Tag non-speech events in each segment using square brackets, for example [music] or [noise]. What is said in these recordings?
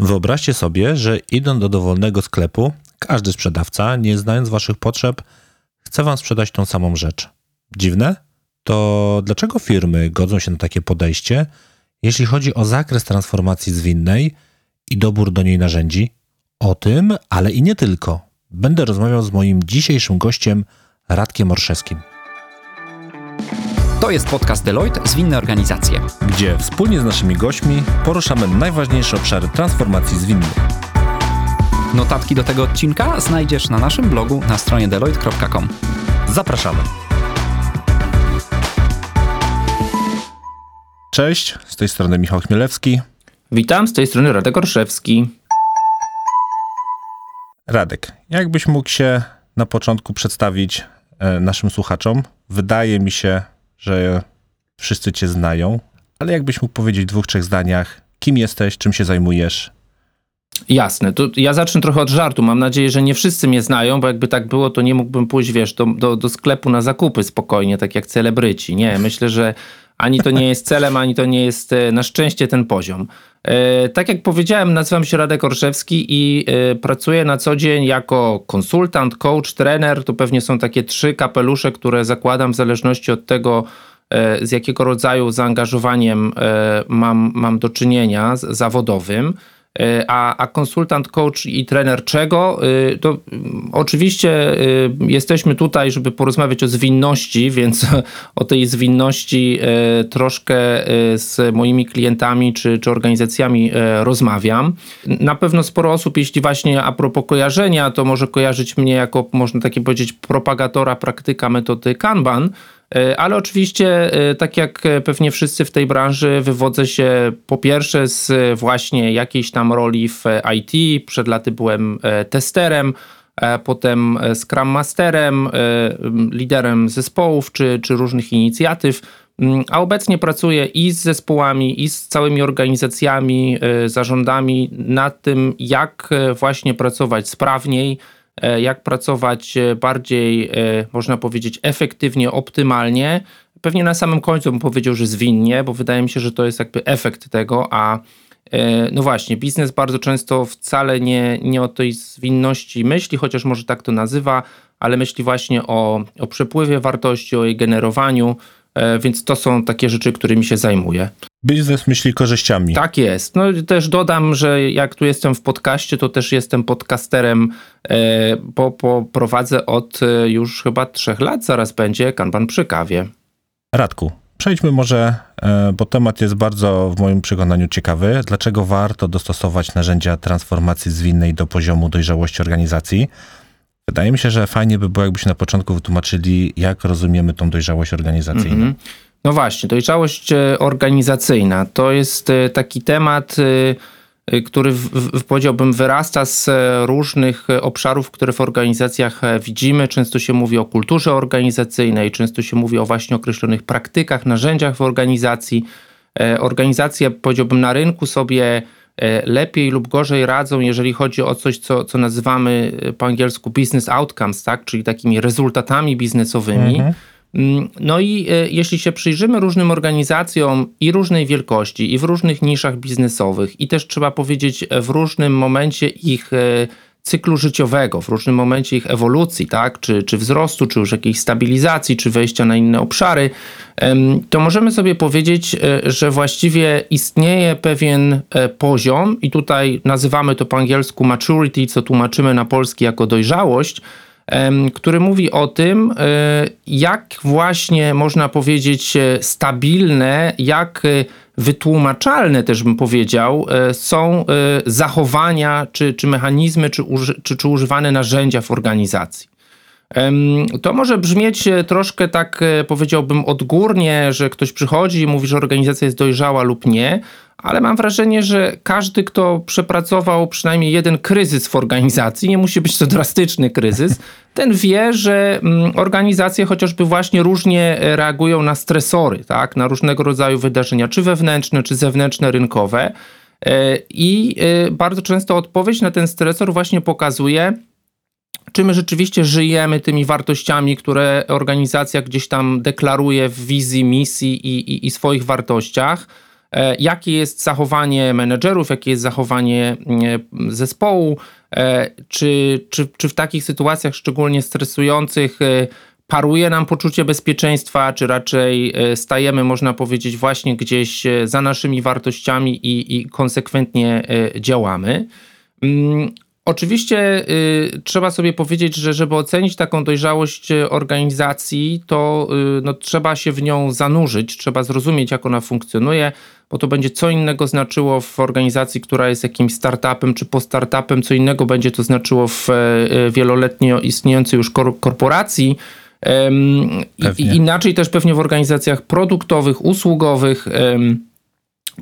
Wyobraźcie sobie, że idąc do dowolnego sklepu, każdy sprzedawca, nie znając waszych potrzeb, chce wam sprzedać tą samą rzecz. Dziwne? To dlaczego firmy godzą się na takie podejście, jeśli chodzi o zakres transformacji zwinnej i dobór do niej narzędzi? O tym, ale i nie tylko. Będę rozmawiał z moim dzisiejszym gościem, Radkiem Orszewskim. To jest podcast Deloitte Zwinne Organizacje, gdzie wspólnie z naszymi gośćmi poruszamy najważniejsze obszary transformacji zwinnej. Notatki do tego odcinka znajdziesz na naszym blogu na stronie deloitte.com. Zapraszamy. Cześć, z tej strony Michał Chmielewski. Witam, z tej strony Radek Orszewski. Radek, jakbyś mógł się na początku przedstawić e, naszym słuchaczom? Wydaje mi się, że wszyscy cię znają, ale jakbyś mógł powiedzieć w dwóch, trzech zdaniach, kim jesteś, czym się zajmujesz? Jasne, to ja zacznę trochę od żartu. Mam nadzieję, że nie wszyscy mnie znają, bo jakby tak było, to nie mógłbym pójść, wiesz, do, do, do sklepu na zakupy spokojnie, tak jak celebryci. Nie, myślę, że ani to nie jest celem, ani to nie jest e, na szczęście ten poziom. E, tak jak powiedziałem, nazywam się Radek Orszewski i e, pracuję na co dzień jako konsultant, coach, trener. To pewnie są takie trzy kapelusze, które zakładam w zależności od tego, z jakiego rodzaju zaangażowaniem mam, mam do czynienia zawodowym. E, a, a konsultant, coach i trener czego? E, to mm, oczywiście e, jesteśmy tutaj, żeby porozmawiać o zwinności, [laughs] więc o tej zwinności troszkę z moimi klientami czy, czy organizacjami rozmawiam. Na pewno sporo osób, jeśli właśnie a propos kojarzenia, to może kojarzyć mnie jako, można takie powiedzieć, propagatora, praktyka metody Kanban, ale oczywiście, e, tak jak pewnie wszyscy w tej branży, wywodzę się po pierwsze z właśnie jakiejś tam roli w IT. Przed laty byłem e, testerem, potem Scrum Masterem, liderem zespołów czy, czy różnych inicjatyw. Mm, a obecnie pracuję i z zespołami, i z całymi organizacjami, zarządami nad tym, jak właśnie pracować sprawniej, E, jak pracować e, bardziej, e, można powiedzieć, efektywnie, optymalnie. Pewnie na samym końcu bym powiedział, że zwinnie, bo wydaje mi się, że to jest jakby efekt tego, a no właśnie, biznes bardzo często wcale nie, nie o tej zwinności myśli, chociaż może tak to nazywa, ale myśli właśnie o, o przepływie wartości, o jej generowaniu, więc to są takie rzeczy, którymi się zajmuję. Biznes myśli korzyściami. Tak jest. No też dodam, że jak tu jestem w podcaście, to też jestem podcasterem, e, bo, bo prowadzę od e, już chyba trzech lat, zaraz będzie Kanban przy kawie. Radku, przejdźmy może, e, bo temat jest bardzo w moim przekonaniu ciekawy. Dlaczego warto dostosować narzędzia transformacji zwinnej do poziomu dojrzałości organizacji? Wydaje mi się, że fajnie by było, jakbyśmy na początku wytłumaczyli, jak rozumiemy tą dojrzałość organizacyjną. Mm -hmm. No właśnie, dojrzałość e, organizacyjna to jest e, taki temat, e, który powiedziałbym wyrasta z różnych obszarów, które w organizacjach widzimy. Często się mówi o kulturze organizacyjnej, często się mówi o właśnie określonych praktykach, narzędziach w organizacji. Organizacje, powiedziałbym, na rynku sobie lepiej lub gorzej radzą, jeżeli chodzi o coś, co, co nazywamy po angielsku business outcomes, tak? czyli takimi rezultatami biznesowymi. Mhm Mm, no i e, jeśli się przyjrzymy różnym organizacjom i różnej wielkości, i w różnych niszach biznesowych, i też trzeba powiedzieć w różnym momencie ich e, cyklu życiowego, w różnym momencie ich ewolucji, tak? czy, czy wzrostu, czy już jakiejś stabilizacji, czy wejścia na inne obszary, to możemy sobie powiedzieć, e, że właściwie istnieje pewien poziom, i tutaj nazywamy to po angielsku maturity, co tłumaczymy na polski jako dojrzałość który mówi o tym, e, jak właśnie można powiedzieć e, stabilne, jak e, wytłumaczalne też bym powiedział, są zachowania czy, czy mechanizmy, czy, czy, czy używane narzędzia w organizacji. To może brzmieć troszkę tak, powiedziałbym, odgórnie, że ktoś przychodzi i mówi, że organizacja jest dojrzała lub nie, ale mam wrażenie, że każdy, kto przepracował przynajmniej jeden kryzys w organizacji, nie musi być to drastyczny kryzys, [laughs] ten wie, że mm, organizacje chociażby właśnie różnie reagują na stresory, tak? na różnego rodzaju wydarzenia, czy wewnętrzne, czy zewnętrzne, rynkowe. E, I e, bardzo często odpowiedź na ten stresor właśnie pokazuje, czy my rzeczywiście żyjemy tymi wartościami, które organizacja gdzieś tam deklaruje w wizji, misji i, i, i swoich wartościach e, jakie jest zachowanie menedżerów, jakie jest zachowanie e, zespołu, e, czy, czy, czy w takich sytuacjach szczególnie stresujących e, paruje nam poczucie bezpieczeństwa, czy raczej e, stajemy, można powiedzieć, właśnie gdzieś e, za naszymi wartościami i, i konsekwentnie e, działamy. Mm, Oczywiście y, trzeba sobie powiedzieć, że żeby ocenić taką dojrzałość organizacji, to y, no, trzeba się w nią zanurzyć, trzeba zrozumieć, jak ona funkcjonuje, bo to będzie co innego znaczyło w organizacji, która jest jakimś startupem czy po startupem, co innego będzie to znaczyło w e, e, wieloletnio istniejącej już kor- korporacji. I- inaczej też pewnie w organizacjach produktowych, usługowych.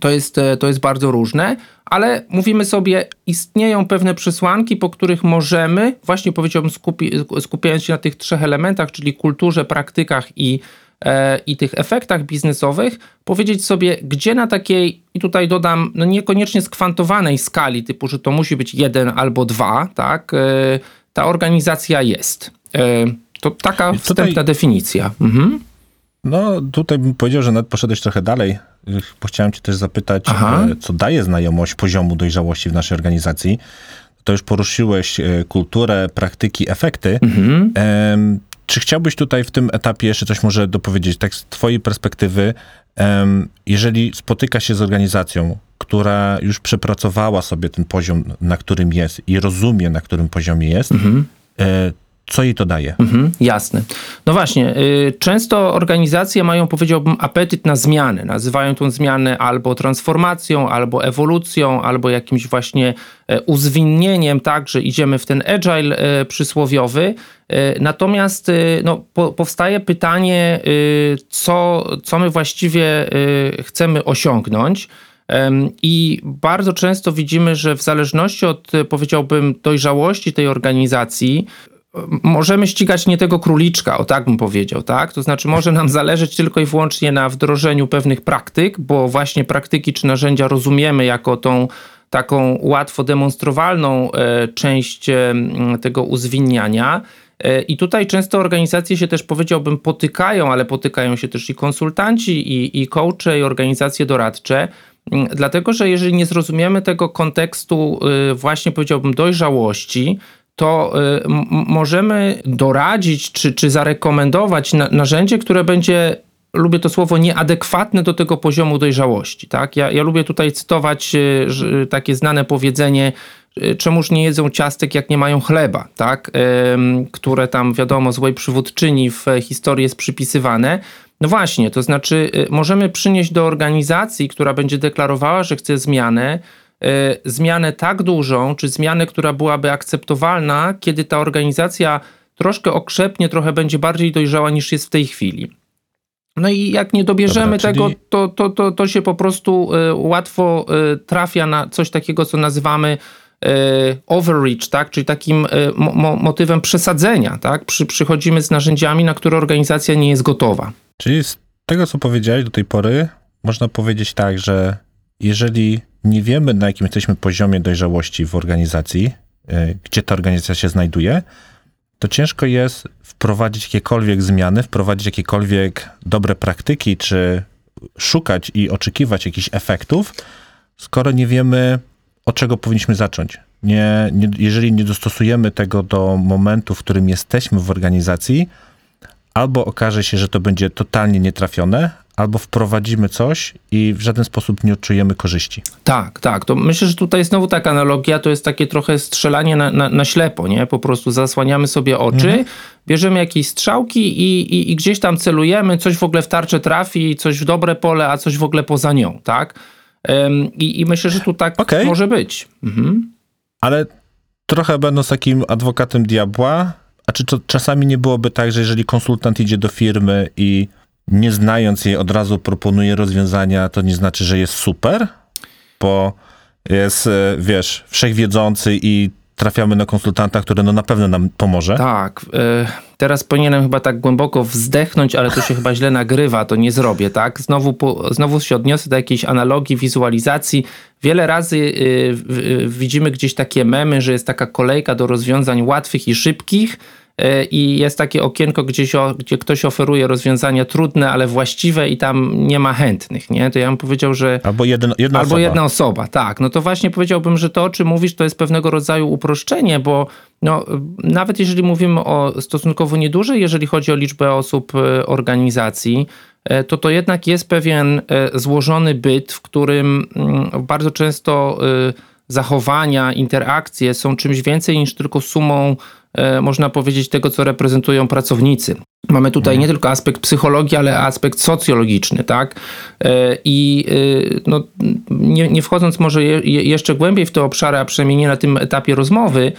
to jest, e, to jest bardzo różne, ale mówimy sobie, istnieją pewne przesłanki, po których możemy, właśnie powiedziałbym, skupi, skupiając się na tych trzech elementach, czyli kulturze, praktykach i, i tych efektach biznesowych, powiedzieć sobie, gdzie na takiej, i tutaj dodam, no niekoniecznie skwantowanej skali, typu, że to musi być jeden albo dwa, tak, e, ta organizacja jest. E, to taka tutaj- wstępna definicja. Mhm. No, tutaj bym powiedział, że nawet poszedłeś trochę dalej, bo chciałem cię też zapytać, Aha. e, co daje znajomość poziomu dojrzałości w naszej organizacji. To już poruszyłeś e, kulturę, praktyki, efekty. Mhm. Czy chciałbyś tutaj w tym etapie jeszcze coś może dopowiedzieć, tak z twojej perspektywy, jeżeli spotyka się z organizacją, która już przepracowała sobie ten poziom, na którym jest i rozumie, na którym poziomie jest, e, co jej to daje? Mhm, jasne. No właśnie, y, często organizacje mają, powiedziałbym, apetyt na zmianę. Nazywają tą zmianę albo transformacją, albo ewolucją, albo jakimś właśnie e, uzwinnieniem, tak, że idziemy w ten agile e, przysłowiowy. E, Natomiast y, no, po, powstaje pytanie, y, co, co my właściwie y, chcemy osiągnąć. I bardzo często widzimy, że w zależności od, powiedziałbym, dojrzałości tej organizacji, możemy ścigać nie tego króliczka, o tak bym powiedział, tak? To znaczy może nam zależeć tylko i wyłącznie na wdrożeniu pewnych praktyk, bo właśnie praktyki czy narzędzia rozumiemy jako tą taką łatwo demonstrowalną e, część e, tego uzwinniania. E, I tutaj często organizacje się też powiedziałbym potykają, ale potykają się też i konsultanci, i, i coache, i organizacje doradcze, m, dlatego że jeżeli nie zrozumiemy tego kontekstu y, właśnie powiedziałbym dojrzałości, to y, możemy doradzić czy, czy zarekomendować na, narzędzie, które będzie, lubię to słowo, nieadekwatne do tego poziomu dojrzałości. Tak? Ja, ja lubię tutaj cytować y, takie znane powiedzenie, y, czemuż nie jedzą ciastek, jak nie mają chleba, tak? Które tam wiadomo złej przywódczyni w historii jest przypisywane. No właśnie, to znaczy możemy przynieść do organizacji, która będzie deklarowała, że chce zmianę, zmianę tak dużą, czy zmianę, która byłaby akceptowalna, kiedy ta organizacja troszkę okrzepnie, trochę będzie bardziej dojrzała niż jest w tej chwili. No i jak nie dobierzemy Dobra, czyli- tego, to, to, to, to się po prostu y, łatwo y, trafia na coś takiego, co nazywamy y, overreach, tak? czyli takim y, mo, motywem przesadzenia. Tak? Przy, przychodzimy z narzędziami, na które organizacja nie jest gotowa. Czyli z tego, co powiedziałeś do tej pory, można powiedzieć tak, że jeżeli nie wiemy, na jakim jesteśmy poziomie dojrzałości w organizacji, e, gdzie ta organizacja się znajduje, to ciężko jest wprowadzić jakiekolwiek zmiany, wprowadzić jakiekolwiek dobre praktyki, czy szukać i oczekiwać jakichś efektów, skoro nie wiemy, od czego powinniśmy zacząć. Nie, nie, jeżeli nie dostosujemy tego do momentu, w którym jesteśmy w organizacji, albo okaże się, że to będzie totalnie nietrafione, albo wprowadzimy coś i w żaden sposób nie odczujemy korzyści. Tak, tak. To myślę, że tutaj znowu taka analogia to jest takie trochę strzelanie na, na, na ślepo, nie? Po prostu zasłaniamy sobie oczy, bierzemy jakieś strzałki i, i, i gdzieś tam celujemy, coś w ogóle w tarczę trafi, coś w dobre pole, a coś w ogóle poza nią, tak? Ym, i, I myślę, że tu tak Okej. może być. Mhm. Ale trochę będąc takim adwokatem diabła, a czy to czasami nie byłoby tak, że jeżeli konsultant idzie do firmy i nie znając jej od razu proponuje rozwiązania, to nie znaczy, że jest super, bo jest, e, wiesz, wszechwiedzący i trafiamy na konsultanta, który no na pewno nam pomoże. Tak. y, teraz powinienem chyba tak głęboko wzdechnąć, ale to się chyba źle nagrywa, to nie zrobię, tak? Znowu, znowu się odniosę do jakiejś analogii, wizualizacji. Wiele razy y, widzimy gdzieś takie memy, że jest taka kolejka do rozwiązań łatwych i szybkich e, i jest takie okienko, gdzie, się, gdzie ktoś oferuje rozwiązania trudne, ale właściwe i tam nie ma chętnych, nie? To ja bym powiedział, że... Albo jedna Albo osoba. jedna osoba, tak. No to właśnie powiedziałbym, że to, o czym mówisz, to jest pewnego rodzaju uproszczenie, bo no, nawet jeżeli mówimy o stosunkowo niedużej, jeżeli chodzi o liczbę osób e, organizacji, e, to to jednak jest pewien złożony byt, w którym mm, bardzo często zachowania, interakcje są czymś więcej niż tylko sumą, można powiedzieć, tego, co reprezentują pracownicy. Mamy tutaj nie tylko aspekt psychologii, ale aspekt socjologiczny, tak? E, I e, no, nie, nie wchodząc może je, je- jeszcze głębiej w te obszary, a przynajmniej nie na tym etapie rozmowy,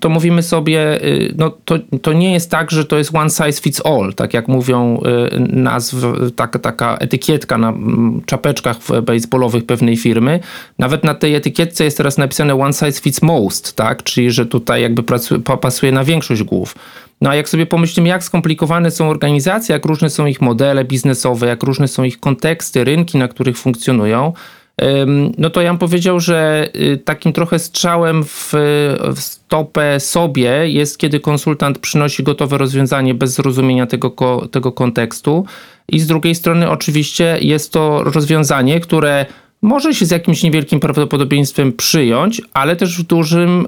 to mówimy sobie, y, no to, to nie jest tak, że to jest one size fits all, tak jak mówią y, nazw, taka, taka etykietka na czapeczkach baseballowych pewnej firmy. Nawet na tej etykietce jest teraz napisane one size fits most, tak? Czyli, że tutaj jakby pasuje na większość głów. No a jak sobie pomyślimy, jak skomplikowane są organizacje, jak różne są ich modele biznesowe, jak różne są ich konteksty, rynki, na których funkcjonują, no to ja bym powiedział, że y, takim trochę strzałem w, w stopę sobie jest, kiedy konsultant przynosi gotowe rozwiązanie bez zrozumienia tego, tego kontekstu. I z drugiej strony, oczywiście, jest to rozwiązanie, które może się z jakimś niewielkim prawdopodobieństwem przyjąć, ale też w dużym,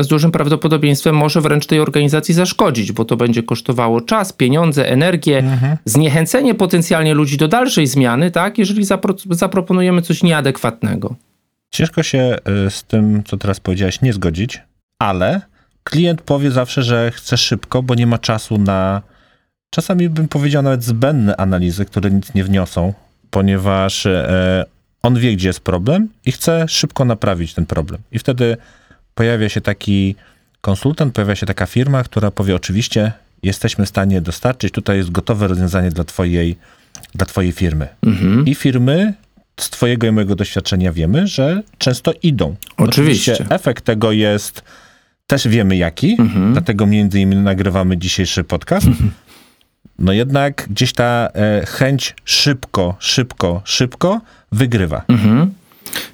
z dużym prawdopodobieństwem może wręcz tej organizacji zaszkodzić, bo to będzie kosztowało czas, pieniądze, energię, zniechęcenie potencjalnie ludzi do dalszej zmiany, tak, jeżeli zapro- zaproponujemy coś nieadekwatnego. Ciężko się y, z tym, co teraz powiedziałeś, nie zgodzić, ale klient powie zawsze, że chce szybko, bo nie ma czasu na czasami bym powiedział nawet zbędne analizy, które nic nie wniosą, ponieważ e, on wie, gdzie jest problem i chce szybko naprawić ten problem. I wtedy pojawia się taki konsultant, pojawia się taka firma, która powie: Oczywiście, jesteśmy w stanie dostarczyć, tutaj jest gotowe rozwiązanie dla Twojej, dla twojej firmy. I firmy z Twojego i mojego doświadczenia wiemy, że często idą. Oczywiście. efekt tego jest, też wiemy jaki, dlatego między innymi nagrywamy dzisiejszy podcast. No jednak gdzieś ta e, chęć szybko, szybko, szybko wygrywa.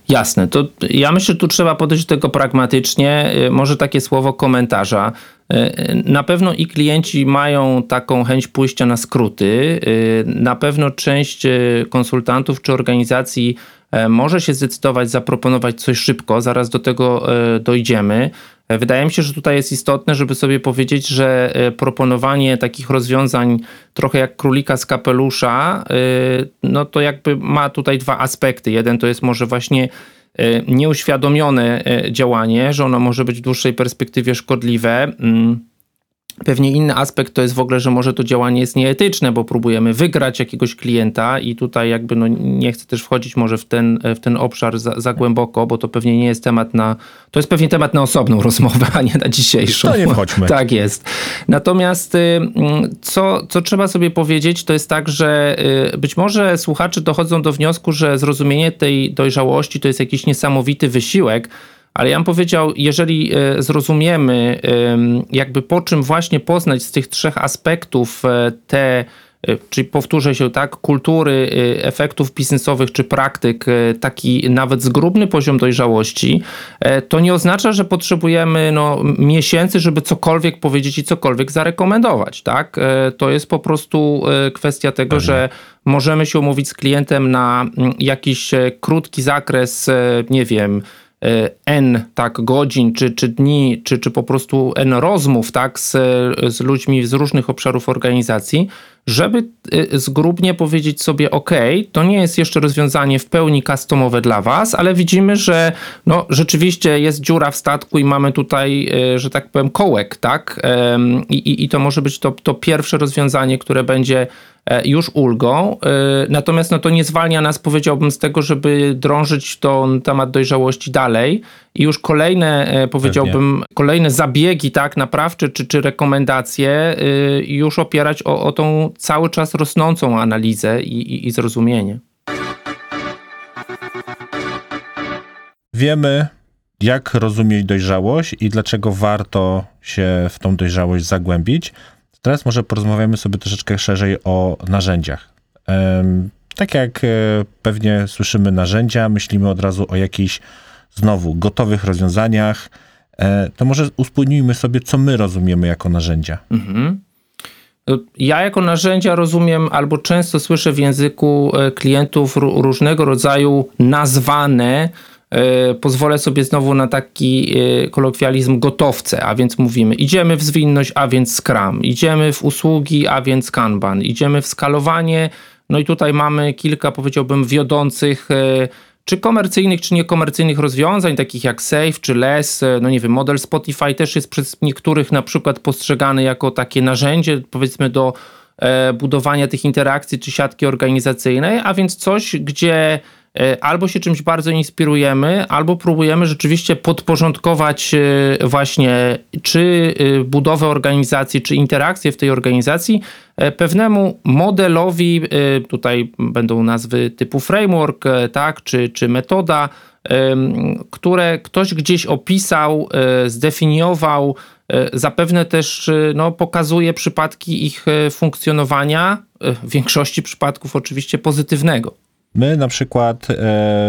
Jasne, to ja myślę, że tu trzeba podejść do tego pragmatycznie. Y, Może takie słowo komentarza. Y, Na pewno i klienci mają taką chęć pójścia na skróty. Y, Na pewno część konsultantów czy organizacji może się zdecydować zaproponować coś szybko, zaraz do tego dojdziemy. E, Wydaje mi się, że tutaj jest istotne, żeby sobie powiedzieć, że e, proponowanie takich rozwiązań trochę jak królika z kapelusza, y, no to jakby ma tutaj dwa aspekty. Jeden to jest może właśnie y, nieuświadomione działanie, że ono może być w dłuższej perspektywie szkodliwe. Pewnie inny aspekt to jest w ogóle, że może to działanie jest nieetyczne, bo próbujemy wygrać jakiegoś klienta i tutaj jakby no nie chcę też wchodzić może w ten, w ten obszar za, za głęboko, bo to pewnie nie jest temat na, to jest pewnie temat na osobną [laughs] rozmowę, a nie na dzisiejszą. To nie wchodźmy. [laughs] Tak jest. Natomiast y, mm, co, co trzeba sobie powiedzieć, to jest tak, że y, być może słuchacze dochodzą do wniosku, że zrozumienie tej dojrzałości to jest jakiś niesamowity wysiłek, ale ja bym powiedział, jeżeli e, zrozumiemy, em, jakby po czym właśnie poznać z tych trzech aspektów e, te, e, czyli powtórzę się tak, kultury, efektów biznesowych czy praktyk, taki nawet zgrubny poziom dojrzałości, to nie oznacza, że potrzebujemy no, miesięcy, żeby cokolwiek powiedzieć i cokolwiek zarekomendować. Tak? To jest po prostu kwestia tego, że możemy się umówić z klientem na jakiś krótki zakres, nie wiem, N tak, godzin, czy, czy dni, czy, czy po prostu N rozmów tak, z, z ludźmi z różnych obszarów organizacji, żeby e, zgrubnie powiedzieć sobie, ok, to nie jest jeszcze rozwiązanie w pełni customowe dla was, ale widzimy, że no, rzeczywiście jest dziura w statku i mamy tutaj, e, że tak powiem, kołek, tak? I, i, i to może być to, to pierwsze rozwiązanie, które będzie już ulgą. E, Natomiast no, to nie zwalnia nas, powiedziałbym, z tego, żeby drążyć ten temat dojrzałości dalej i już kolejne, e, powiedziałbym, kolejne zabiegi, tak, naprawcze czy, czy rekomendacje e, już opierać o, o tą cały czas rosnącą analizę i, i, i zrozumienie. Wiemy, jak rozumieć dojrzałość i dlaczego warto się w tą dojrzałość zagłębić. Teraz może porozmawiamy sobie troszeczkę szerzej o narzędziach. Tak jak e, pewnie słyszymy narzędzia, myślimy od razu o jakichś znowu gotowych rozwiązaniach, E, to może uspójnijmy sobie, co my rozumiemy jako narzędzia. Mhm. Ja jako narzędzia rozumiem albo często słyszę w języku e, klientów różnego rodzaju nazwane, pozwolę sobie znowu na taki e, kolokwializm gotowce, a więc mówimy idziemy w zwinność, a więc Scrum, idziemy w usługi, a więc Kanban, idziemy w skalowanie, no i tutaj mamy kilka powiedziałbym wiodących czy komercyjnych, czy niekomercyjnych rozwiązań, takich jak Safe czy Less, e, no nie wiem, model Spotify też jest przez niektórych na przykład postrzegany jako takie narzędzie, powiedzmy, do e, budowania tych interakcji czy siatki organizacyjnej, a więc coś, gdzie E, albo się czymś bardzo inspirujemy, albo próbujemy rzeczywiście podporządkować e, właśnie czy e, budowę organizacji, czy interakcje w tej organizacji pewnemu modelowi, tutaj będą nazwy typu framework, tak, czy, czy metoda, które ktoś gdzieś opisał, zdefiniował, zapewne też no, pokazuje przypadki ich funkcjonowania, w większości przypadków oczywiście pozytywnego. My na przykład e,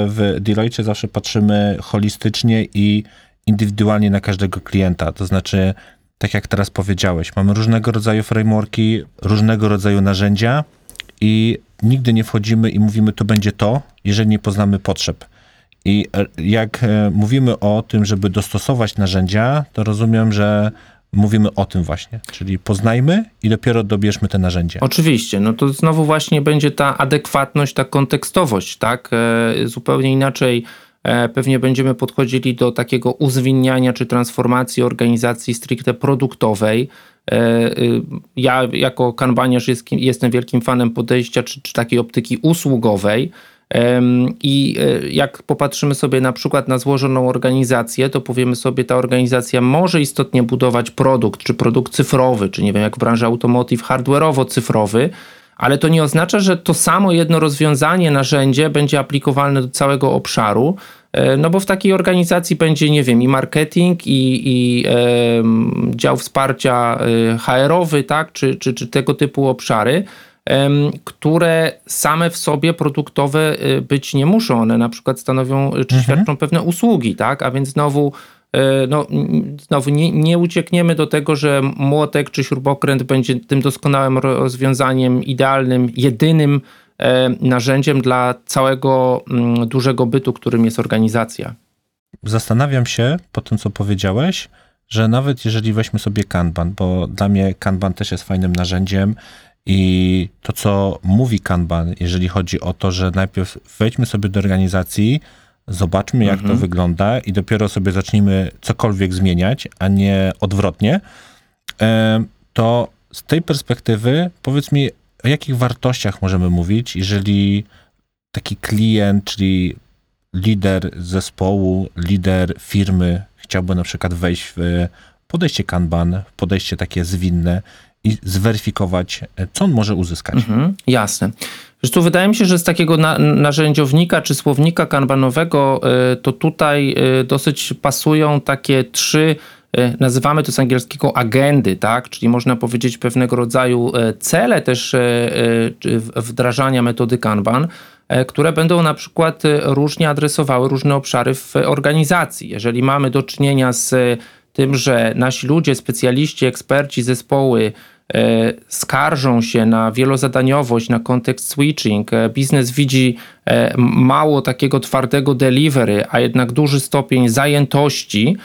w Deloitte zawsze patrzymy holistycznie i indywidualnie na każdego klienta. To znaczy, tak jak teraz powiedziałeś, mamy różnego rodzaju frameworki, różnego rodzaju narzędzia i nigdy nie wchodzimy i mówimy, to będzie to, jeżeli nie poznamy potrzeb. I e, jak e, mówimy o tym, żeby dostosować narzędzia, to rozumiem, że mówimy o tym właśnie, czyli poznajmy i dopiero dobierzmy te narzędzie. Oczywiście, no to znowu właśnie będzie ta adekwatność, ta kontekstowość, tak? E, zupełnie inaczej e, pewnie będziemy podchodzili do takiego uzwinniania czy transformacji organizacji stricte produktowej. E, y, ja jako kanbaniarz jest, jestem wielkim fanem podejścia czy, czy takiej optyki usługowej, i e, jak popatrzymy sobie na przykład na złożoną organizację, to powiemy sobie, ta organizacja może istotnie budować produkt, czy produkt cyfrowy, czy nie wiem, jak w branży automotive, hardware'owo-cyfrowy, ale to nie oznacza, że to samo jedno rozwiązanie, narzędzie będzie aplikowalne do całego obszaru, e, no bo w takiej organizacji będzie, nie wiem, i marketing, i, i e, dział wsparcia e, HR-owy, tak, czy, czy, czy tego typu obszary które same w sobie produktowe y, być nie muszą. One na przykład stanowią, y, czy mhm. świadczą pewne usługi, tak? A więc znowu y, no, znowu nie, nie uciekniemy do tego, że młotek czy śrubokręt będzie tym doskonałym rozwiązaniem, idealnym, jedynym e, narzędziem dla całego mm, dużego bytu, którym jest organizacja. Zastanawiam się po tym, co powiedziałeś, że nawet jeżeli weźmy sobie Kanban, bo dla mnie Kanban też jest fajnym narzędziem i to, co mówi Kanban, jeżeli chodzi o to, że najpierw wejdźmy sobie do organizacji, zobaczmy, jak mhm. to wygląda i dopiero sobie zacznijmy cokolwiek zmieniać, a nie odwrotnie, to z tej perspektywy powiedz mi, o jakich wartościach możemy mówić, jeżeli taki klient, czyli lider zespołu, lider firmy chciałby na przykład wejść w podejście Kanban, podejście takie zwinne, i zweryfikować, e, co on może uzyskać. Mhm, jasne. Zresztą wydaje mi się, że z takiego na, narzędziownika czy słownika kanbanowego y, to tutaj y, dosyć pasują takie trzy nazywamy to z angielskiego agendy, tak? Czyli można powiedzieć pewnego rodzaju cele też wdrażania metody Kanban, które będą na przykład różnie adresowały różne obszary w organizacji. Jeżeli mamy do czynienia z tym, że nasi ludzie, specjaliści, eksperci, zespoły e, skarżą się na wielozadaniowość, na kontekst switching. E, biznes widzi e, mało takiego twardego delivery, a jednak duży stopień zajętości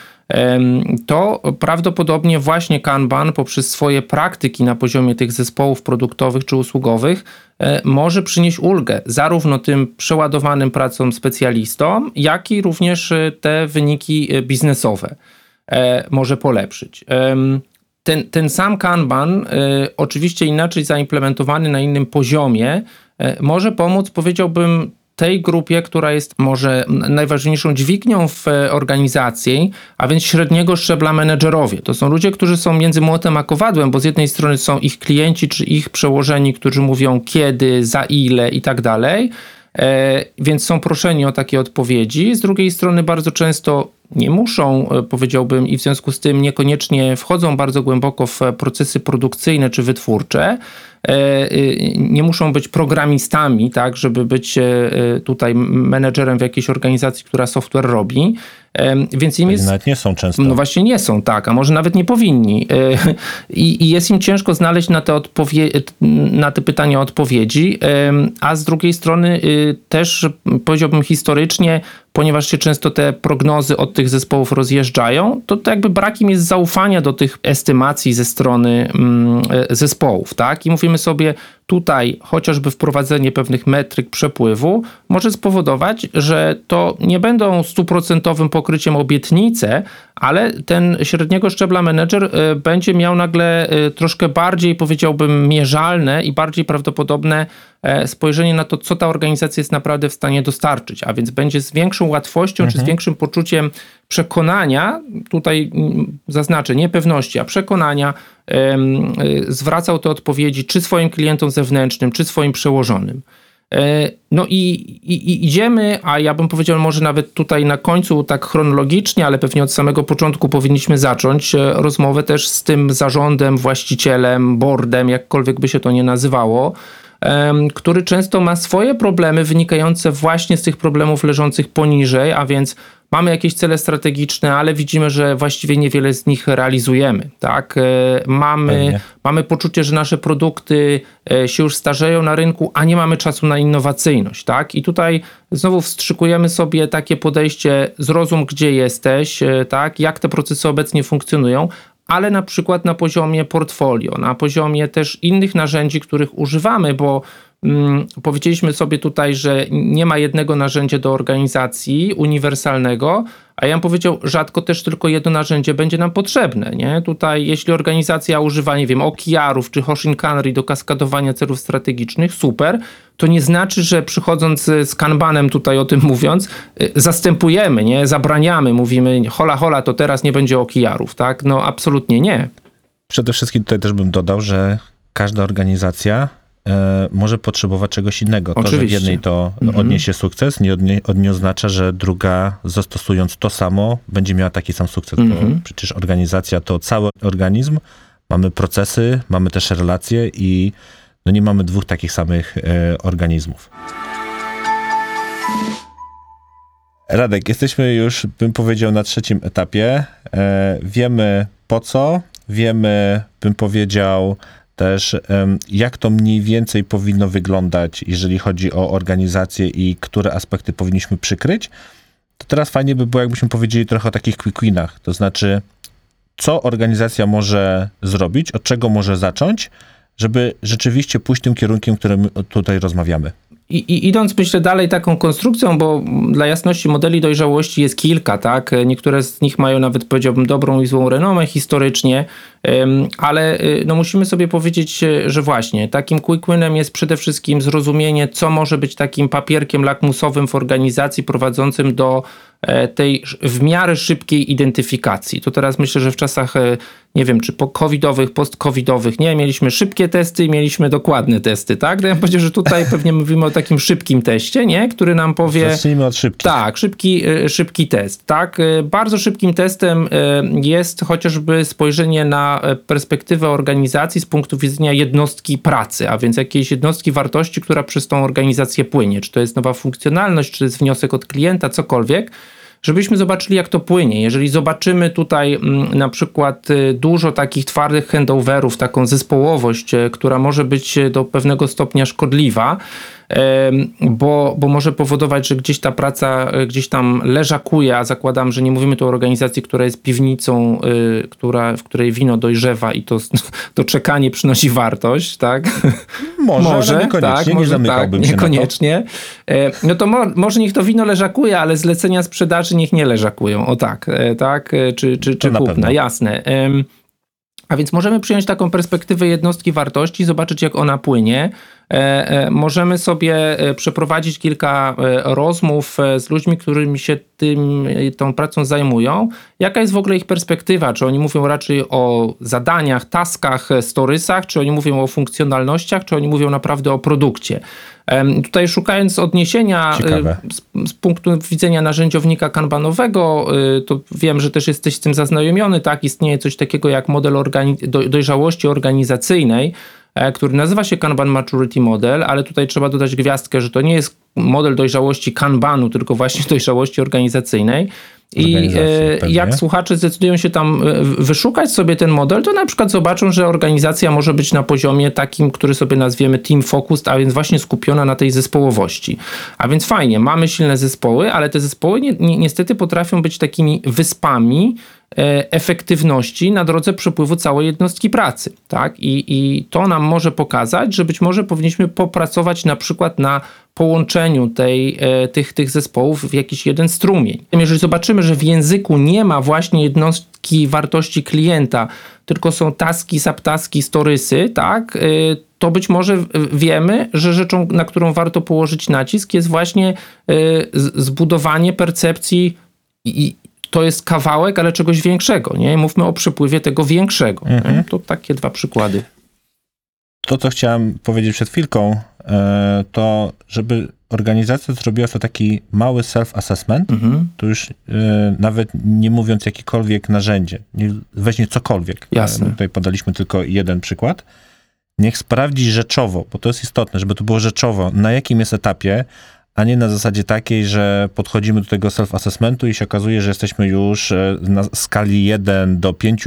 to prawdopodobnie właśnie Kanban poprzez swoje praktyki na poziomie tych zespołów produktowych czy usługowych może przynieść ulgę zarówno tym przeładowanym pracą specjalistom, jak i również te wyniki biznesowe. E, może polepszyć. Ten, ten sam Kanban, e, oczywiście inaczej zaimplementowany na innym poziomie, e, może pomóc, powiedziałbym, tej grupie, która jest może najważniejszą dźwignią w organizacji, a więc średniego szczebla menedżerowie. To są ludzie, którzy są między młotem a kowadłem, bo z jednej strony są ich klienci czy ich przełożeni, którzy mówią kiedy, za ile i tak dalej, więc są proszeni o takie odpowiedzi. Z drugiej strony bardzo często nie muszą, e, powiedziałbym, i w związku z tym niekoniecznie wchodzą bardzo głęboko w procesy produkcyjne czy wytwórcze. E, e, nie muszą być programistami, tak, żeby być tutaj menedżerem w jakiejś organizacji, która software robi. Więc im jest Nawet nie są często. no właśnie nie są, tak, a może nawet nie powinni. E, I, i jest im ciężko znaleźć na te, odpowie- na te pytania odpowiedzi, a z drugiej strony y, też powiedziałbym historycznie, ponieważ się często te prognozy od tych zespołów rozjeżdżają, to, to jakby brak im jest zaufania do tych estymacji ze strony mm, e, zespołów, tak? I mówimy sobie, tutaj chociażby wprowadzenie pewnych metryk przepływu może spowodować, że to nie będą stuprocentowym pokryciem obietnice, ale ten średniego szczebla menedżer e, będzie miał nagle e, troszkę bardziej, powiedziałbym, mierzalne i bardziej prawdopodobne e, spojrzenie na to, co ta organizacja jest naprawdę w stanie dostarczyć, a więc będzie z większą łatwością czy z większym poczuciem przekonania, tutaj zaznaczę, nie pewności, a przekonania, y, zwracał te odpowiedzi czy swoim klientom zewnętrznym, czy swoim przełożonym. E, No i, i, i idziemy, a ja bym powiedział może nawet tutaj na końcu tak chronologicznie, ale pewnie od samego początku powinniśmy zacząć e, rozmowę też z tym zarządem, właścicielem, boardem, jakkolwiek by się to nie nazywało, który często ma swoje problemy wynikające właśnie z tych problemów leżących poniżej, a więc mamy jakieś cele strategiczne, ale widzimy, że właściwie niewiele z nich realizujemy. Tak? E, Mamy, Pewnie. mamy poczucie, że nasze produkty e, się już starzeją na rynku, a nie mamy czasu na innowacyjność. Tak? I tutaj znowu wstrzykujemy sobie takie podejście, zrozum gdzie jesteś, e, tak? jak te procesy obecnie funkcjonują, ale na przykład na poziomie portfolio, na poziomie też innych narzędzi, których używamy, bo powiedzieliśmy sobie tutaj, że nie ma jednego narzędzia do organizacji uniwersalnego, a ja bym powiedział, rzadko też tylko jedno narzędzie będzie nam potrzebne. Nie? Tutaj, jeśli organizacja używa, nie wiem, OKR-ów czy Hoshinkanri do kaskadowania celów strategicznych, super, to nie znaczy, że przychodząc z kanbanem tutaj o tym mówiąc, y, zastępujemy, nie? zabraniamy, mówimy hola hola, to teraz nie będzie OKR-ów, tak? No absolutnie nie. Przede wszystkim tutaj też bym dodał, że każda organizacja e, może potrzebować czegoś innego. To, że w Oczywiście. jednej to Mhm. odniesie sukces, nie, odnie, nie oznacza, że druga zastosując to samo będzie miała taki sam sukces. Mhm. Bo przecież organizacja to cały organizm, mamy procesy, mamy też relacje i no nie mamy dwóch takich samych e, organizmów. Radek, jesteśmy już, bym powiedział, na trzecim etapie. E, wiemy po co, wiemy, bym powiedział, też jak to mniej więcej powinno wyglądać, jeżeli chodzi o organizację i które aspekty powinniśmy przykryć. To teraz fajnie by było, jakbyśmy powiedzieli trochę o takich quick winach, to znaczy, co organizacja może zrobić, od czego może zacząć, żeby rzeczywiście pójść tym kierunkiem, którym tutaj rozmawiamy. I, I idąc, myślę, dalej taką konstrukcją, bo dla jasności modeli dojrzałości jest kilka, tak? Niektóre z nich mają nawet, powiedziałbym, dobrą i złą renomę historycznie, ale y, no, musimy sobie powiedzieć, y, że właśnie takim quick winem jest przede wszystkim zrozumienie, co może być takim papierkiem lakmusowym w organizacji prowadzącym do tej sz- w miarę szybkiej identyfikacji. To teraz myślę, że w czasach, e, nie wiem, czy po covidowych, post-covidowych, nie, mieliśmy szybkie testy i mieliśmy dokładne testy, tak? No ja bym powiedział, że tutaj [laughs] pewnie mówimy o takim szybkim teście, nie? Który nam powie... Zacznijmy od szybkich. Tak, szybki, y, szybki test. Tak, bardzo szybkim testem jest chociażby spojrzenie na perspektywę organizacji z punktu widzenia jednostki pracy, a więc jakiejś jednostki wartości, która przez tą organizację płynie. Czy to jest nowa funkcjonalność, czy to jest wniosek od klienta, cokolwiek. Żebyśmy zobaczyli, jak to płynie. Jeżeli zobaczymy tutaj mm, na przykład y, dużo takich twardych handoverów, taką zespołowość, y, która może być y, do pewnego stopnia szkodliwa, bo, bo może powodować, że gdzieś ta praca y, gdzieś tam leżakuje, a zakładam, że nie mówimy tu o organizacji, która jest piwnicą, y, która, w której wino dojrzewa i to, [laughs] to czekanie przynosi wartość, tak? Może, ale niekoniecznie, nie zamykałbym tak, się niekoniecznie. E, No to mo, może niech to wino leżakuje, ale zlecenia sprzedaży niech nie leżakują. O tak, e, tak, e, czy, czy, czy na kupna, pewno. jasne. A więc możemy przyjąć taką perspektywę jednostki wartości, zobaczyć jak ona płynie. E, e, Możemy sobie e, przeprowadzić kilka rozmów z ludźmi, którymi się tym, tą pracą zajmują. Jaka jest w ogóle ich perspektywa? Czy oni mówią raczej o zadaniach, taskach, storysach, czy oni mówią o funkcjonalnościach, czy oni mówią naprawdę o produkcie? Tutaj szukając odniesienia z, z punktu widzenia narzędziownika kanbanowego, to wiem, że też jesteś z tym zaznajomiony, tak? Istnieje coś takiego jak model organi- do, dojrzałości organizacyjnej, który nazywa się Kanban Maturity Model, ale tutaj trzeba dodać gwiazdkę, że to nie jest model dojrzałości kanbanu, tylko właśnie [laughs] dojrzałości organizacyjnej. I e, jak słuchacze zdecydują się tam e, wyszukać sobie ten model, to na przykład zobaczą, że organizacja może być na poziomie takim, który sobie nazwiemy team focused, a więc właśnie skupiona na tej zespołowości. A więc fajnie, mamy silne zespoły, ale te zespoły ni ni niestety potrafią być takimi wyspami e, efektywności na drodze przepływu całej jednostki pracy. Tak? I, I to nam może pokazać, że być może powinniśmy popracować na przykład na połączeniu tej, e, tych, tych zespołów w jakiś jeden strumień. Jeżeli zobaczymy, że w języku nie ma właśnie jednostki wartości klienta, tylko są taski, subtaski, storysy, tak, e, to być może wiemy, że rzeczą, na którą warto położyć nacisk jest właśnie e, zbudowanie percepcji i to jest kawałek, ale czegoś większego. Nie? Mówmy o przepływie tego większego. nie? To takie dwa przykłady. To, co chciałem powiedzieć przed chwilką, e, to żeby organizacja zrobiła to taki mały self-assessment, Mhm. to już e, nawet nie mówiąc jakiekolwiek narzędzie, weźmie cokolwiek. Jasne. E, Tutaj podaliśmy tylko jeden przykład. Niech sprawdzi rzeczowo, bo to jest istotne, żeby to było rzeczowo, na jakim jest etapie, a nie na zasadzie takiej, że podchodzimy do tego self-assessmentu i się okazuje, że jesteśmy już e, na skali 1 do 5,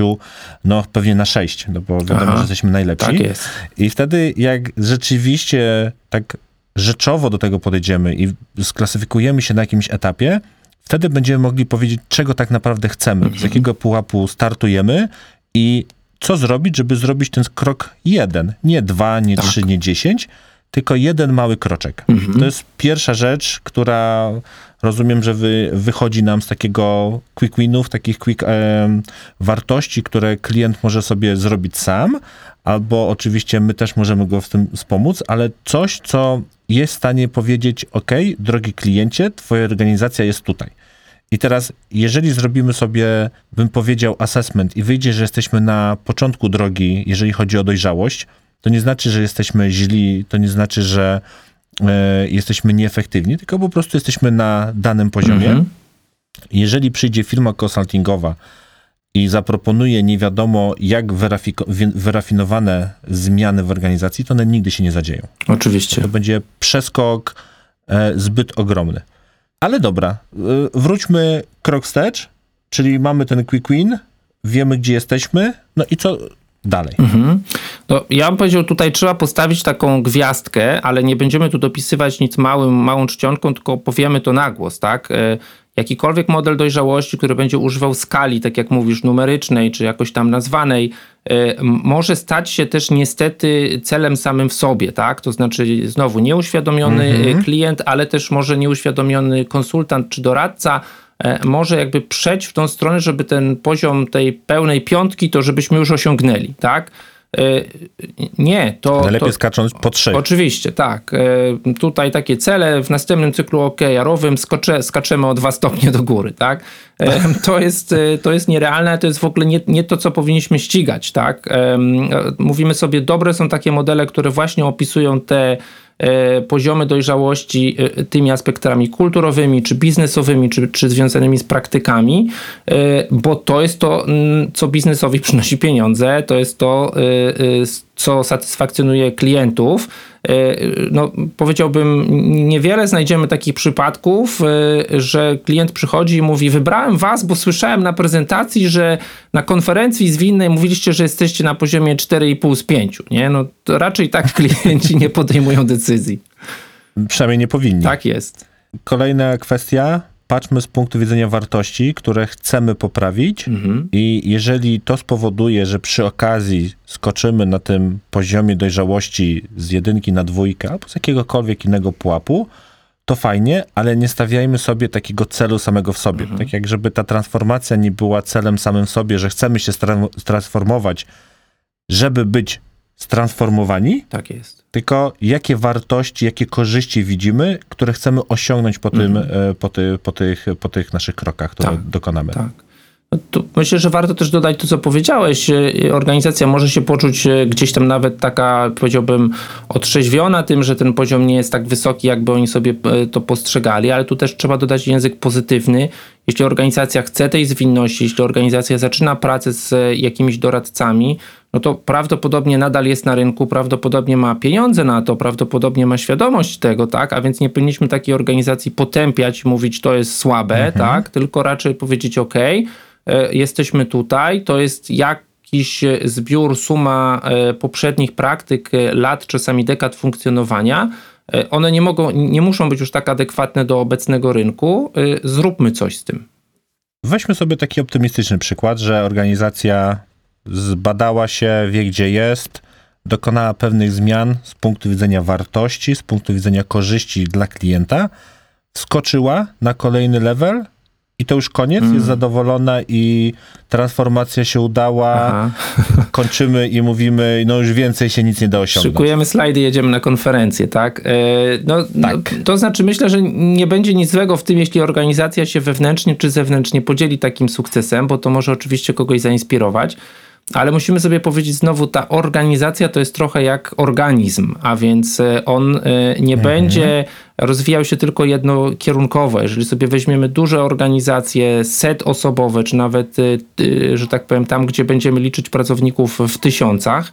no pewnie na 6, no bo wiadomo, Aha. że jesteśmy najlepsi. Tak jest. I wtedy, jak rzeczywiście tak rzeczowo do tego podejdziemy i sklasyfikujemy się na jakimś etapie, wtedy będziemy mogli powiedzieć, czego tak naprawdę chcemy, z jakiego pułapu startujemy i co zrobić, żeby zrobić ten krok jeden. Nie dwa, nie trzy, nie dziesięć, tylko jeden mały kroczek. To jest pierwsza rzecz, która rozumiem, że wy, wychodzi nam z takiego quick winów, takich quick em, wartości, które klient może sobie zrobić sam, albo oczywiście my też możemy go w tym wspomóc, ale coś, co jest w stanie powiedzieć, ok, drogi kliencie, twoja organizacja jest tutaj. I teraz, jeżeli zrobimy sobie, bym powiedział, assessment i wyjdzie, że jesteśmy na początku drogi, jeżeli chodzi o dojrzałość, to nie znaczy, że jesteśmy źli, to nie znaczy, że e, jesteśmy nieefektywni, tylko po prostu jesteśmy na danym poziomie. Mhm. Jeżeli przyjdzie firma konsultingowa i zaproponuje nie wiadomo jak wyrafinowane zmiany w organizacji, to one nigdy się nie zadzieją. Oczywiście. To będzie przeskok e, zbyt ogromny. Ale dobra, e, wróćmy krok wstecz, czyli mamy ten quick win, wiemy gdzie jesteśmy, no i co dalej? Mhm. No, ja bym powiedział, tutaj trzeba postawić taką gwiazdkę, ale nie będziemy tu dopisywać nic małym, małą czcionką, tylko powiemy to na głos, tak? E, Jakikolwiek model dojrzałości, który będzie używał skali, tak jak mówisz, numerycznej, czy jakoś tam nazwanej, e, może stać się też niestety celem samym w sobie, tak? To znaczy znowu nieuświadomiony e, klient, ale też może nieuświadomiony konsultant czy doradca może jakby przejść w tą stronę, żeby ten poziom tej pełnej piątki, to żebyśmy już osiągnęli, tak? E, Nie, to... Najlepiej to, skacząc po trzy. Oczywiście, tak. E, Tutaj takie cele w następnym cyklu OKR-owym skocze, skaczemy o dwa stopnie do góry, tak? E, [laughs] To jest, e, to jest nierealne, to jest w ogóle nie, nie to, co powinniśmy ścigać, tak? E, Mówimy sobie, dobre są takie modele, które właśnie opisują te e, poziomy dojrzałości e, tymi aspektami kulturowymi, czy biznesowymi, czy, czy związanymi z praktykami, e, bo to jest to, co biznesowi [laughs] przynosi pieniądze, to jest to, e, e, co satysfakcjonuje klientów. E, No, powiedziałbym, niewiele znajdziemy takich przypadków, e, że klient przychodzi i mówi: Wybrałem was, bo słyszałem na prezentacji, że na konferencji zwinnej mówiliście, że jesteście na poziomie 4,5 z 5. Nie? No, to raczej tak [laughs] klienci nie podejmują decyzji. Przynajmniej nie powinni. Tak jest. Kolejna kwestia. Patrzmy z punktu widzenia wartości, które chcemy poprawić, Mhm. i jeżeli to spowoduje, że przy okazji skoczymy na tym poziomie dojrzałości z jedynki na dwójkę albo z jakiegokolwiek innego pułapu, to fajnie, ale nie stawiajmy sobie takiego celu samego w sobie. Tak jak żeby ta transformacja nie była celem samym w sobie, że chcemy się stra- transformować, żeby być stransformowani, Tak jest. tylko jakie wartości, jakie korzyści widzimy, które chcemy osiągnąć po, tym, e, po, ty, po, tych, po tych naszych krokach, które Mhm. Tak, dokonamy. Tak. No myślę, że warto też dodać to, co powiedziałeś. E, Organizacja może się poczuć e, gdzieś tam nawet taka, powiedziałbym, otrzeźwiona tym, że ten poziom nie jest tak wysoki, jakby oni sobie to postrzegali, ale tu też trzeba dodać język pozytywny jeśli organizacja chce tej zwinności, jeśli organizacja zaczyna pracę z jakimiś doradcami, no to prawdopodobnie nadal jest na rynku, prawdopodobnie ma pieniądze na to, prawdopodobnie ma świadomość tego, tak? A więc nie powinniśmy takiej organizacji potępiać i mówić, to jest słabe, tak? Tylko raczej powiedzieć, ok, jesteśmy tutaj, to jest jakiś zbiór, suma e, poprzednich praktyk, e, lat, czasami dekad funkcjonowania. E, One nie mogą, nie muszą być już tak adekwatne do obecnego rynku. E, Zróbmy coś z tym. Weźmy sobie taki optymistyczny przykład, że organizacja zbadała się, wie gdzie jest, dokonała pewnych zmian z punktu widzenia wartości, z punktu widzenia korzyści dla klienta, wskoczyła na kolejny level i to już koniec, jest zadowolona i transformacja się udała, Aha. [laughs] kończymy i mówimy, no już więcej się nic nie da osiągnąć. Szykujemy slajdy, jedziemy na konferencję, tak? E, No, no, to znaczy myślę, że nie będzie nic złego w tym, jeśli organizacja się wewnętrznie czy zewnętrznie podzieli takim sukcesem, bo to może oczywiście kogoś zainspirować. Ale musimy sobie powiedzieć znowu, ta organizacja to jest trochę jak organizm, a więc e, on e, nie będzie rozwijał się tylko jednokierunkowo. Jeżeli sobie weźmiemy duże organizacje, set osobowe, czy nawet, e, że tak powiem, tam, gdzie będziemy liczyć pracowników w tysiącach,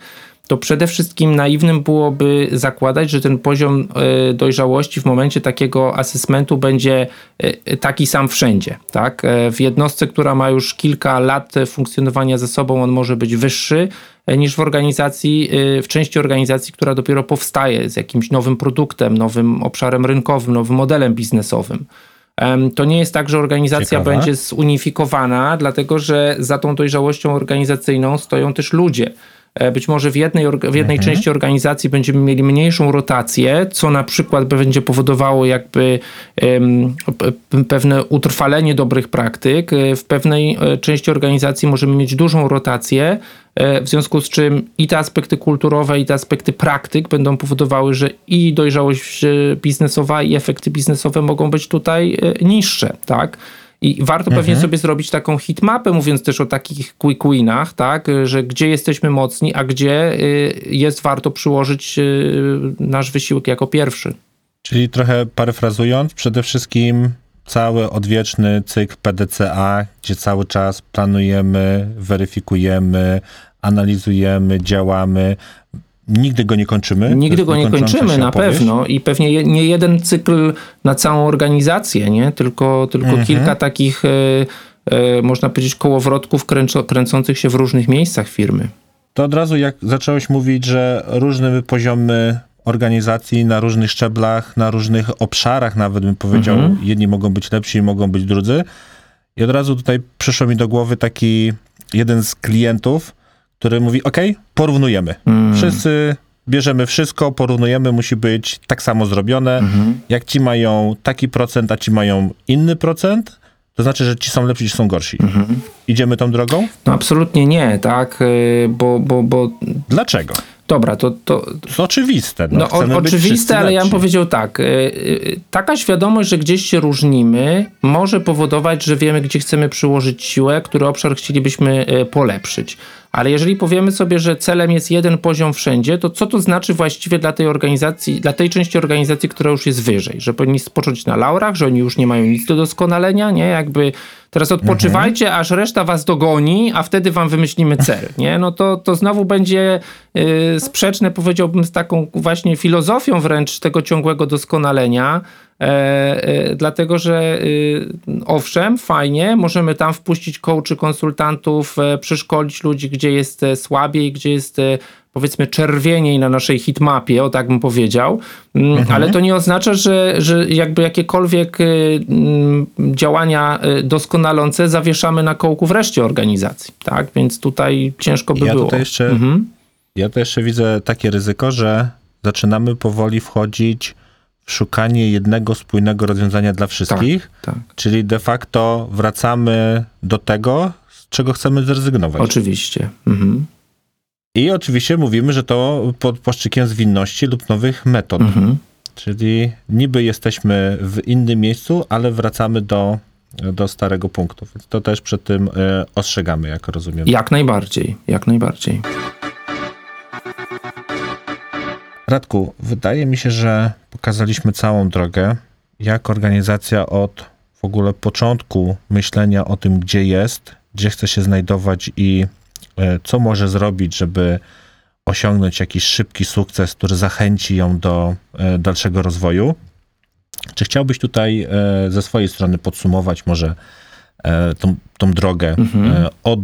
to przede wszystkim naiwnym byłoby zakładać, że ten poziom e, dojrzałości w momencie takiego asesmentu będzie e, taki sam wszędzie. Tak? E, W jednostce, która ma już kilka lat funkcjonowania ze sobą, on może być wyższy e, niż w organizacji, e, w części organizacji, która dopiero powstaje z jakimś nowym produktem, nowym obszarem rynkowym, nowym modelem biznesowym. To nie jest tak, że organizacja Ciekawe. będzie zunifikowana, dlatego że za tą dojrzałością organizacyjną stoją też ludzie. E, Być może w jednej, w jednej części organizacji będziemy mieli mniejszą rotację, co na przykład będzie powodowało jakby pewne utrwalenie dobrych praktyk. E, W pewnej e, części organizacji możemy mieć dużą rotację, w związku z czym i te aspekty kulturowe, i te aspekty praktyk będą powodowały, że i dojrzałość biznesowa, i efekty biznesowe mogą być tutaj niższe, tak? I warto pewnie sobie zrobić taką hitmapę, mówiąc też o takich quick winach, tak, że gdzie jesteśmy mocni, a gdzie y, jest warto przyłożyć y, nasz wysiłek jako pierwszy. Czyli trochę parafrazując, przede wszystkim cały odwieczny cykl PDCA, gdzie cały czas planujemy, weryfikujemy, analizujemy, działamy. Nigdy go nie kończymy. Nigdy go nie kończymy na opowieść. pewno i pewnie nie jeden cykl na całą organizację, nie? tylko, tylko Mhm. kilka takich, y, y, można powiedzieć, kołowrotków kręco, kręcących się w różnych miejscach firmy. To od razu jak zacząłeś mówić, że różne poziomy organizacji na różnych szczeblach, na różnych obszarach nawet bym powiedział, Mhm. jedni mogą być lepsi, mogą być drudzy. I od razu tutaj przyszło mi do głowy taki jeden z klientów, który mówi, ok, porównujemy. Mm. Wszyscy bierzemy wszystko, porównujemy, musi być tak samo zrobione. Mhm. Jak ci mają taki procent, a ci mają inny procent, to znaczy, że ci są lepsi, ci są gorsi. Mhm. Idziemy tą drogą? No absolutnie nie, tak, y, bo, bo, bo Dlaczego? dobra, to, to, To oczywiste. No, No, o, oczywiste, ale ja bym lepsi. powiedział tak. y, y, Taka świadomość, że gdzieś się różnimy, może powodować, że wiemy, gdzie chcemy przyłożyć siłę, który obszar chcielibyśmy polepszyć. Ale jeżeli powiemy sobie, że celem jest jeden poziom wszędzie, to co to znaczy właściwie dla tej organizacji, dla tej części organizacji, która już jest wyżej? Że powinni spocząć na laurach, że oni już nie mają nic do doskonalenia, nie? Jakby teraz odpoczywajcie, aż reszta was dogoni, a wtedy wam wymyślimy cel, nie? No to, to znowu będzie y, sprzeczne, powiedziałbym, z taką właśnie filozofią wręcz tego ciągłego doskonalenia. E, e, dlatego, że y, owszem, fajnie, możemy tam wpuścić coachy, konsultantów, e, przeszkolić ludzi, gdzie jest słabiej, gdzie jest powiedzmy czerwieniej na naszej hitmapie, o tak bym powiedział, Mm, ale to nie oznacza, że, że jakby jakiekolwiek y, mm, działania y, doskonalące zawieszamy na kołku w reszcie organizacji, tak? Więc tutaj ciężko by Ja było. tutaj jeszcze, Mhm. ja tutaj jeszcze widzę takie ryzyko, że zaczynamy powoli wchodzić szukanie jednego spójnego rozwiązania dla wszystkich, Tak, czyli de facto wracamy do tego, z czego chcemy zrezygnować. oczywiście. Mhm. I oczywiście mówimy, że to pod płaszczykiem zwinności lub nowych metod. Mhm. Czyli niby jesteśmy w innym miejscu, ale wracamy do, do starego punktu. Więc to też przed tym e, ostrzegamy, jak rozumiem. Jak najbardziej, jak najbardziej. Radku, wydaje mi się, że pokazaliśmy całą drogę, jak organizacja od w ogóle początku myślenia o tym, gdzie jest, gdzie chce się znajdować i e, co może zrobić, żeby osiągnąć jakiś szybki sukces, który zachęci ją do e, dalszego rozwoju. Czy chciałbyś tutaj e, ze swojej strony podsumować może tą, tą drogę e, od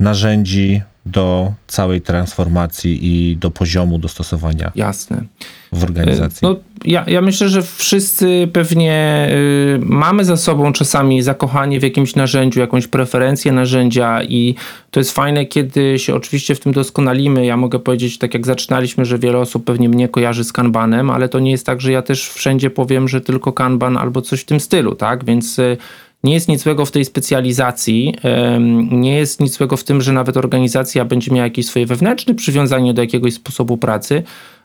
narzędzi do całej transformacji i do poziomu dostosowania Jasne. w organizacji? No, ja, ja myślę, że wszyscy pewnie y, mamy za sobą czasami zakochanie w jakimś narzędziu, jakąś preferencję narzędzia i to jest fajne, kiedy się oczywiście w tym doskonalimy. Ja mogę powiedzieć, tak jak zaczynaliśmy, że wiele osób pewnie mnie kojarzy z Kanbanem, ale to nie jest tak, że ja też wszędzie powiem, że tylko Kanban albo coś w tym stylu, tak? Więc y, nie jest nic złego w tej specjalizacji, nie jest nic złego w tym, że nawet organizacja będzie miała jakieś swoje wewnętrzne przywiązanie do jakiegoś sposobu pracy,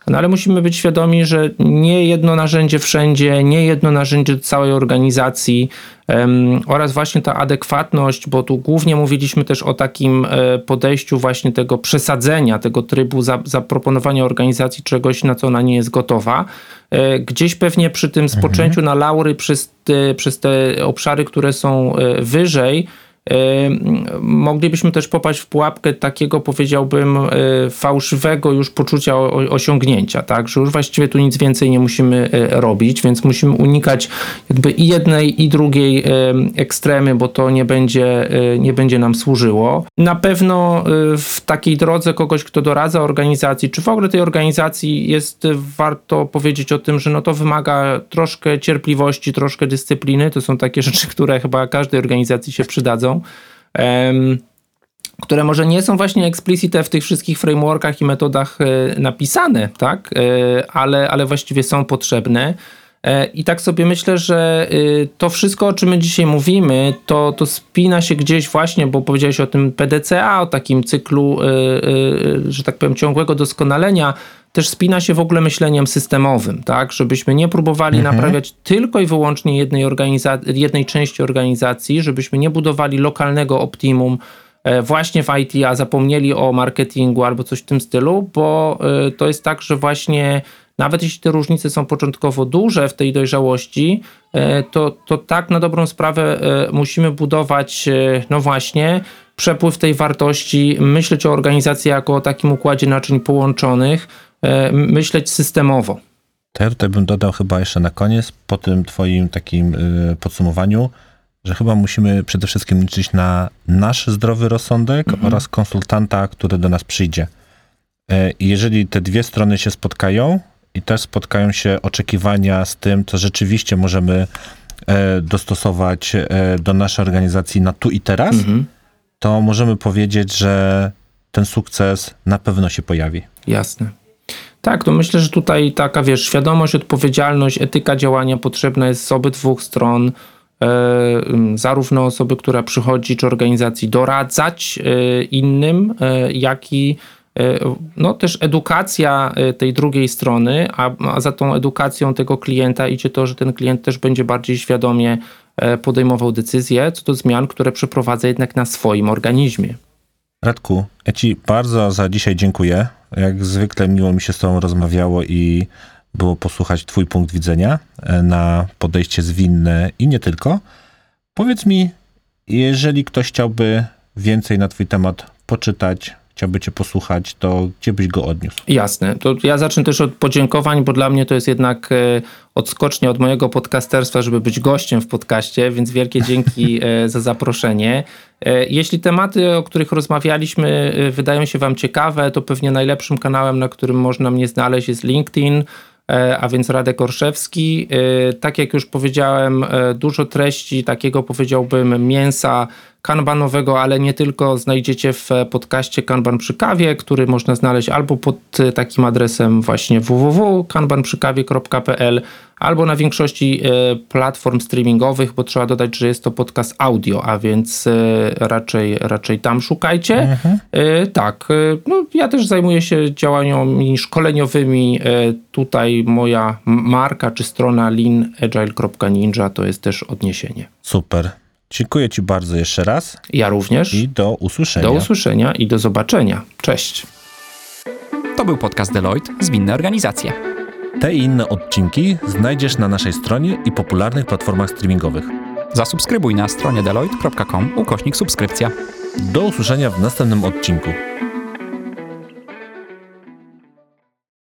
no ale musimy być świadomi, że nie jedno narzędzie wszędzie, nie jedno narzędzie całej organizacji em, oraz właśnie ta adekwatność, bo tu głównie mówiliśmy też o takim e, podejściu właśnie tego przesadzenia, tego trybu za, zaproponowania organizacji czegoś, na co ona nie jest gotowa. E, Gdzieś pewnie przy tym spoczęciu na laury przez te, przez te obszary, które są e, wyżej, Moglibyśmy też popaść w pułapkę takiego, powiedziałbym, e, fałszywego już poczucia osiągnięcia, tak? Że już właściwie tu nic więcej nie musimy e, robić, więc musimy unikać jakby i jednej, i drugiej ekstremy, bo to nie będzie, e, nie będzie nam służyło. Na pewno w takiej drodze kogoś, kto doradza organizacji, czy w ogóle tej organizacji jest warto powiedzieć o tym, że no to wymaga troszkę cierpliwości, troszkę dyscypliny. To są takie [laughs] rzeczy, które chyba każdej organizacji się przydadzą. Które może nie są właśnie explicite w tych wszystkich frameworkach i metodach e, napisane, tak? E, ale, ale właściwie są potrzebne. E, I tak sobie myślę, że y, to wszystko, o czym my dzisiaj mówimy, to, to spina się gdzieś właśnie, bo powiedziałeś o tym PDCA, o takim cyklu, y, y, że tak powiem, ciągłego doskonalenia, też spina się w ogóle myśleniem systemowym, tak? Żebyśmy nie próbowali naprawiać tylko i wyłącznie jednej, organiza- jednej części organizacji, żebyśmy nie budowali lokalnego optimum, e, właśnie w IT, a zapomnieli o marketingu albo coś w tym stylu, bo e, to jest tak, że właśnie nawet jeśli te różnice są początkowo duże w tej dojrzałości, e, to, to tak na dobrą sprawę musimy budować, no właśnie, przepływ tej wartości, myśleć o organizacji jako o takim układzie naczyń połączonych, myśleć systemowo. Ja tutaj bym dodał chyba jeszcze na koniec, po tym twoim takim y, podsumowaniu, że chyba musimy przede wszystkim liczyć na nasz zdrowy rozsądek oraz konsultanta, który do nas przyjdzie. E, jeżeli te dwie strony się spotkają i też spotkają się oczekiwania z tym, co rzeczywiście możemy e, dostosować e, do naszej organizacji na tu i teraz, to możemy powiedzieć, że ten sukces na pewno się pojawi. Jasne. Tak, to myślę, że tutaj taka, wiesz, świadomość, odpowiedzialność, etyka działania potrzebna jest z obydwu stron. E, zarówno osoby, która przychodzi, czy organizacji doradzać e, innym, e, jak i no też edukacja tej drugiej strony, a, a za tą edukacją tego klienta idzie to, że ten klient też będzie bardziej świadomie podejmował decyzje co do zmian, które przeprowadza jednak na swoim organizmie. Radku, ja Ci bardzo za dzisiaj dziękuję. Jak zwykle miło mi się z Tobą rozmawiało i było posłuchać Twój punkt widzenia e, na podejście zwinne i nie tylko. Powiedz mi, jeżeli ktoś chciałby więcej na Twój temat poczytać, chciałby Cię posłuchać, to gdzie byś go odniósł? Jasne. To ja zacznę też od podziękowań, bo dla mnie to jest jednak e, odskocznie od mojego podcasterstwa, żeby być gościem w podcaście, więc wielkie dzięki [laughs] e, za zaproszenie. E, Jeśli tematy, o których rozmawialiśmy, wydają się Wam ciekawe, to pewnie najlepszym kanałem, na którym można mnie znaleźć jest LinkedIn. E, A więc Radek Orszewski. E, Tak jak już powiedziałem, e, dużo treści takiego powiedziałbym mięsa kanbanowego, ale nie tylko znajdziecie w podcaście Kanban przy kawie, który można znaleźć albo pod takim adresem właśnie www.kanbanprzykawie.pl albo na większości e, platform streamingowych, bo trzeba dodać, że jest to podcast audio, a więc e, raczej, raczej tam szukajcie. E, Tak, no, ja też zajmuję się działaniami szkoleniowymi. Tutaj moja marka czy strona leanagile.ninja to jest też odniesienie. Super. Dziękuję Ci bardzo jeszcze raz Ja również. i do usłyszenia. Do usłyszenia i do zobaczenia. Cześć. To był podcast Deloitte Zwinne Organizacje. Te i inne odcinki znajdziesz na naszej stronie i popularnych platformach streamingowych. Zasubskrybuj na stronie deloitte.com ukośnik subskrypcja. Do usłyszenia w następnym odcinku.